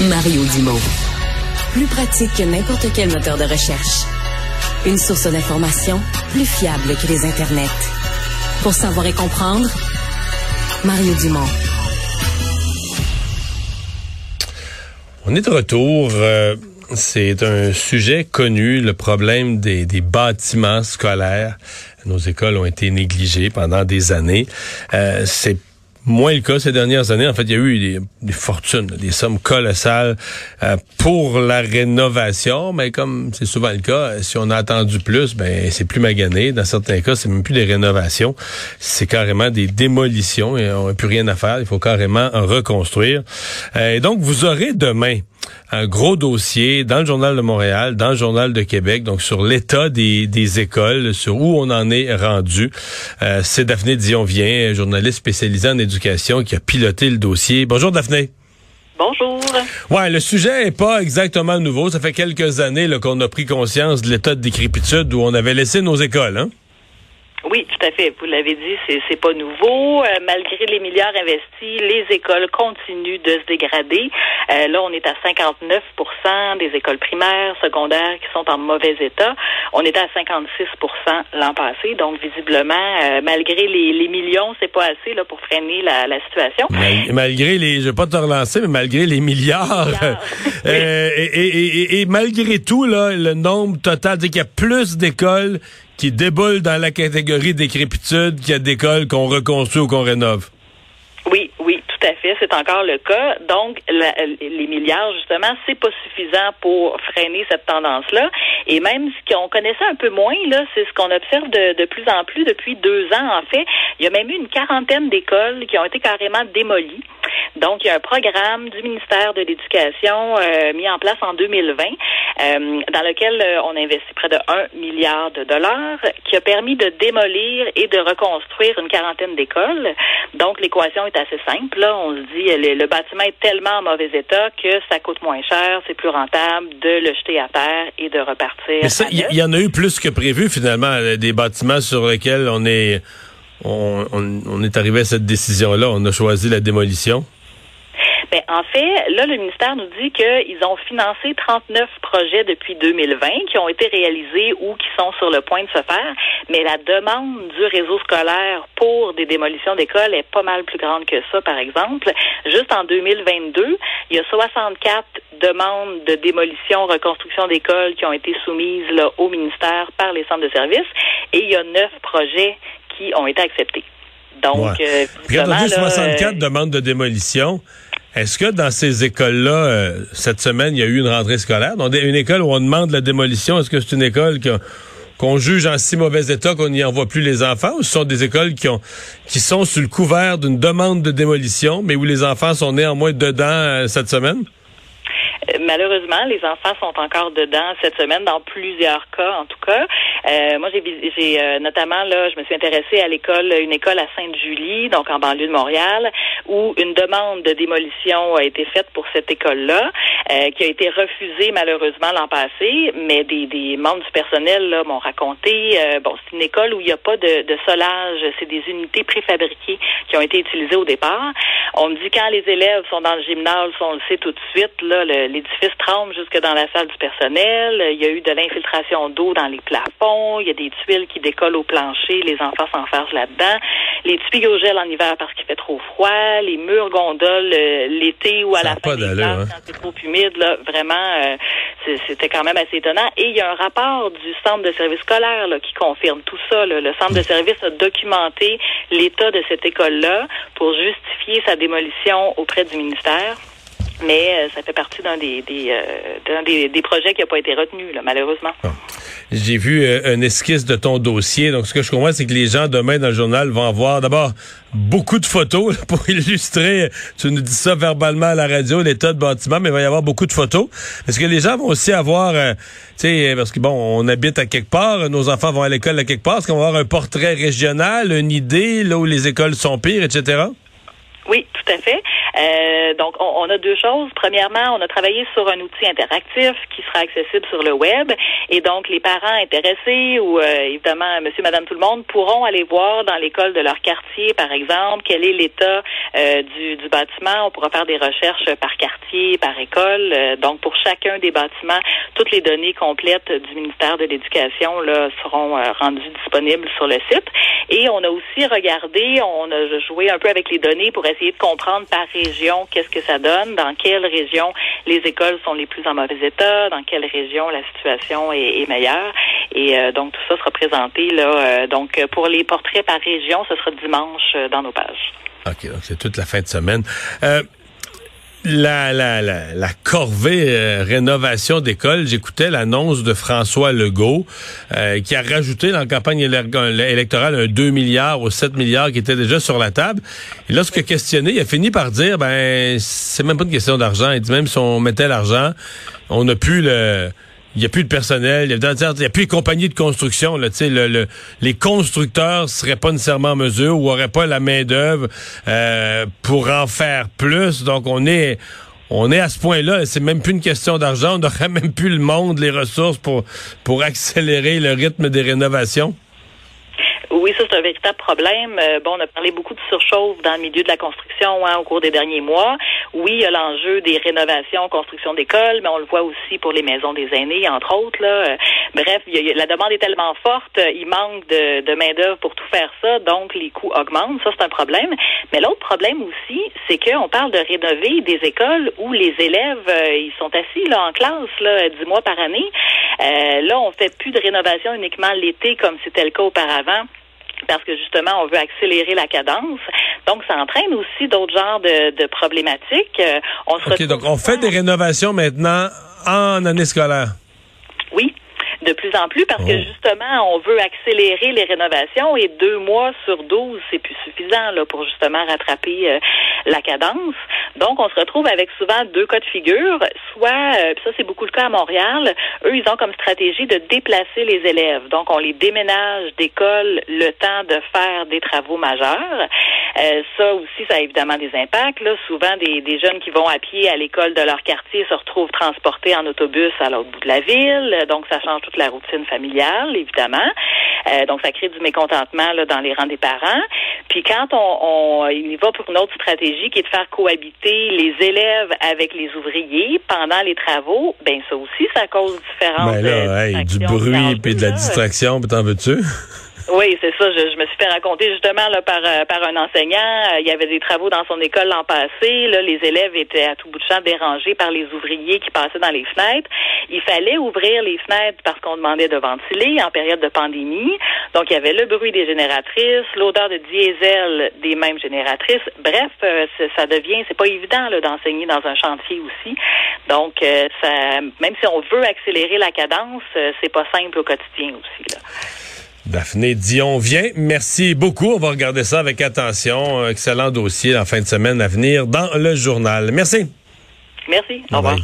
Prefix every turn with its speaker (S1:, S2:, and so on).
S1: Mario Dumont. Plus pratique que n'importe quel moteur de recherche. Une source d'information plus fiable que les internets. Pour savoir et comprendre, Mario Dumont.
S2: On est de retour. euh, c'est un sujet connu, le problème des, bâtiments scolaires. Nos écoles ont été négligées pendant des années. Euh, c'est moins le cas ces dernières années. En fait, il y a eu des, fortunes, des sommes colossales euh, pour la rénovation, mais comme c'est souvent le cas, si on a attendu plus, ben c'est plus magané. Dans certains cas, c'est même plus des rénovations, c'est carrément des démolitions et on n'a plus rien à faire. Il faut carrément en reconstruire. Euh, et donc, vous aurez demain un gros dossier dans le Journal de Montréal, dans le Journal de Québec, donc sur l'état des, des écoles, sur où on en est rendu. Euh, c'est Daphné Dion-Vient, journaliste spécialisée en éducation, qui a piloté le dossier. Bonjour Daphné.
S3: Bonjour.
S2: Ouais, le sujet est pas exactement nouveau. Ça fait quelques années qu'on a pris conscience de l'état de décrépitude où on avait laissé nos écoles. Hein?
S3: Oui, tout à fait. Vous l'avez dit, c'est c'est pas nouveau. Euh, malgré les milliards investis, les écoles continuent de se dégrader. Euh, là, on est à 59% des écoles primaires, secondaires qui sont en mauvais état. On était à 56% l'an passé. Donc, visiblement, euh, malgré les, les millions, c'est pas assez là pour freiner la, la situation.
S2: Mal- malgré les, je vais pas te relancer, mais malgré les milliards,
S3: Milliards.
S2: euh, et, et- et- et malgré tout, là, le nombre total, c'est qu'il y a plus d'écoles qui déboulent dans la catégorie décrépitude qu'il y a d'écoles qu'on reconstruit ou qu'on rénove.
S3: Oui, oui, tout à fait. C'est encore le cas. Donc, la- les milliards, justement, c'est pas suffisant pour freiner cette tendance-là. Et même ce qu'on connaissait un peu moins, là, c'est ce qu'on observe de, plus en plus depuis deux ans. En fait, il y a même eu une quarantaine d'écoles qui ont été carrément démolies. Donc, il y a un programme du ministère de l'Éducation euh, mis en place en 2020, euh, dans lequel euh, on a investi près de 1 milliard de dollars, qui a permis de démolir et de reconstruire une quarantaine d'écoles. Donc, l'équation est assez simple. Là. On se dit, le, le bâtiment est tellement en mauvais état que ça coûte moins cher, c'est plus rentable de le jeter à terre et de repartir.
S2: Mais ça,
S3: à
S2: il y, en a eu plus que prévu finalement, euh, des bâtiments sur lesquels on est, on, on- on est arrivé à cette décision-là. On a choisi la démolition.
S3: Ben, en fait, là, le ministère nous dit qu'ils ont financé 39 projets depuis 2020 qui ont été réalisés ou qui sont sur le point de se faire, mais la demande du réseau scolaire pour des démolitions d'écoles est pas mal plus grande que ça, par exemple. Juste en 2022, il y a 64 demandes de démolition, reconstruction d'écoles qui ont été soumises là, au ministère par les centres de services et il y a neuf projets qui ont été acceptés. Donc,
S2: Ouais.
S3: euh,
S2: Puis quand on
S3: visiblement,
S2: dit
S3: là,
S2: 64
S3: euh,
S2: demandes de démolition, est-ce que dans ces écoles-là, euh, cette semaine, il y a eu une rentrée scolaire? Donc, une école où on demande la démolition, est-ce que c'est une école qu'on juge en si mauvais état qu'on n'y envoie plus les enfants ou ce sont des écoles qui sont sous le couvert d'une demande de démolition, mais où les enfants sont néanmoins dedans euh, cette semaine?
S3: Euh, Malheureusement, les enfants sont encore dedans cette semaine, dans plusieurs cas en tout cas. Euh, moi, j'ai, j'ai euh, notamment là, je me suis intéressée à l'école, une école à Sainte-Julie, donc en banlieue de Montréal, où une demande de démolition a été faite pour cette école-là, euh, qui a été refusée malheureusement l'an passé, mais des, des membres du personnel m'ont raconté. euh, bon, c'est une école où il n'y a pas de, de solage, c'est des unités préfabriquées qui ont été utilisées au départ. On me dit quand les élèves sont dans le gymnase, on le sait tout de suite, là, l'édifice tremble jusque dans la salle du personnel. Il y a eu de l'infiltration d'eau dans les plafonds. Il y a des tuiles qui décollent au plancher. Les enfants s'enfargent là-dedans. Les tuyaux au gel en hiver parce qu'il fait trop froid. Les murs gondoles euh, l'été ou à
S2: Ça
S3: la fin des classes
S2: hein?
S3: quand c'est trop humide. Là, vraiment, euh, c'était quand même assez étonnant. Et il y a un rapport du centre de service scolaire là, qui confirme tout ça. là. Le centre de service a documenté l'état de cette école-là pour justifier sa démolition auprès du ministère. Mais euh, ça fait partie d'un des, des, euh, d'un des, des projets qui n'a pas été retenu, là, malheureusement.
S2: J'ai vu euh, un esquisse de ton dossier. Donc, ce que je comprends, c'est que les gens, demain, dans le journal, vont avoir d'abord beaucoup de photos là, pour illustrer, tu nous dis ça verbalement à la radio, l'état de bâtiment, mais il va y avoir beaucoup de photos. Est-ce que les gens vont aussi avoir, euh, tu sais, parce que bon, on habite à quelque part, nos enfants vont à l'école à quelque part, est-ce qu'on va avoir un portrait régional, une idée, là où les écoles sont pires, etc.?
S3: Oui, tout à fait. Euh, donc, on, a deux choses. Premièrement, on a travaillé sur un outil interactif qui sera accessible sur le web. Et donc, les parents intéressés ou euh, évidemment, monsieur, madame, tout le monde pourront aller voir dans l'école de leur quartier, par exemple, quel est l'état euh, du, du, bâtiment. On pourra faire des recherches par quartier, par école. Euh, donc, pour chacun des bâtiments, toutes les données complètes du ministère de l'Éducation là, seront rendues disponibles sur le site. Et on a aussi regardé, on a joué un peu avec les données pour essayer de comprendre par qu'est-ce que ça donne, dans quelle région les écoles sont les plus en mauvais état, dans quelle région la situation est, meilleure. Et euh, donc tout ça sera présenté là. Euh, donc pour les portraits par région, ce sera dimanche euh, dans nos pages.
S2: OK, donc c'est toute la fin de semaine la, la, la, corvée euh, rénovation d'école, j'écoutais l'annonce de François Legault euh, qui a rajouté dans la campagne électorale un 2 milliards ou 7 milliards qui étaient déjà sur la table. Et lorsque questionné, il a fini par dire ben c'est même pas une question d'argent. Il dit même si on mettait l'argent, on n'a plus le il n'y a plus de personnel, il n'y a, plus de compagnies de construction. Là, le, les constructeurs seraient pas nécessairement en mesure ou auraient pas la main d'œuvre euh, pour en faire plus. Donc on est on est à ce point-là. C'est même plus une question d'argent. On n'aurait même plus le monde, les ressources pour pour accélérer le rythme des rénovations.
S3: Oui, ça c'est un véritable problème. Euh, bon, on a parlé beaucoup de surchauffe dans le milieu de la construction hein, au cours des derniers mois. Oui, il y a l'enjeu des rénovations, construction d'écoles, mais on le voit aussi pour les maisons des aînés, entre autres. Là. Euh, bref, la demande est tellement forte, euh, il manque de, de main d'œuvre pour tout faire ça, donc les coûts augmentent. Ça c'est un problème. Mais l'autre problème aussi, c'est qu'on parle de rénover des écoles où les élèves ils sont assis là en classe là dix mois par année. là, on fait plus de rénovation uniquement l'été comme c'était le cas auparavant parce que justement, on veut accélérer la cadence. Donc, ça entraîne aussi d'autres genres de, problématiques. Euh,
S2: on se donc on fait des rénovations maintenant en année scolaire.
S3: De plus en plus parce que oh. justement, on veut accélérer les rénovations et deux mois sur douze, c'est plus suffisant là, pour justement rattraper euh, la cadence. Donc, on se retrouve avec souvent deux cas de figure. Soit, euh, ça c'est beaucoup le cas à Montréal, eux, ils ont comme stratégie de déplacer les élèves. Donc, on les déménage d'école le temps de faire des travaux majeurs. Euh, ça aussi, ça a évidemment des impacts. Là. Souvent, des, des jeunes qui vont à pied à l'école de leur quartier se retrouvent transportés en autobus à l'autre bout de la ville. Donc, ça change toute la routine familiale, évidemment. Euh, donc, ça crée du mécontentement là, dans les rangs des parents. Puis quand on, on il y va pour une autre stratégie qui est de faire cohabiter les élèves avec les ouvriers pendant les travaux, ben ça aussi, ça cause différentes...
S2: Ben là, du bruit puis de la distraction, puis t'en veux-tu?
S3: Oui, c'est ça. Je, me suis fait raconter justement là, par, euh, par un enseignant. Euh, il y avait des travaux dans son école l'an passé. Là, les élèves étaient à tout bout de champ dérangés par les ouvriers qui passaient dans les fenêtres. Il fallait ouvrir les fenêtres parce qu'on demandait de ventiler en période de pandémie. Donc, il y avait le bruit des génératrices, l'odeur de diesel des mêmes génératrices. Bref, euh, ça devient, c'est pas évident d'enseigner dans un chantier aussi. Donc, ça, même si on veut accélérer la cadence, c'est pas simple au quotidien aussi. Là.
S2: Daphné Dion vient. Merci beaucoup. On va regarder ça avec attention. Excellent dossier en fin de semaine à venir dans le journal. Merci.
S3: Merci. Au revoir.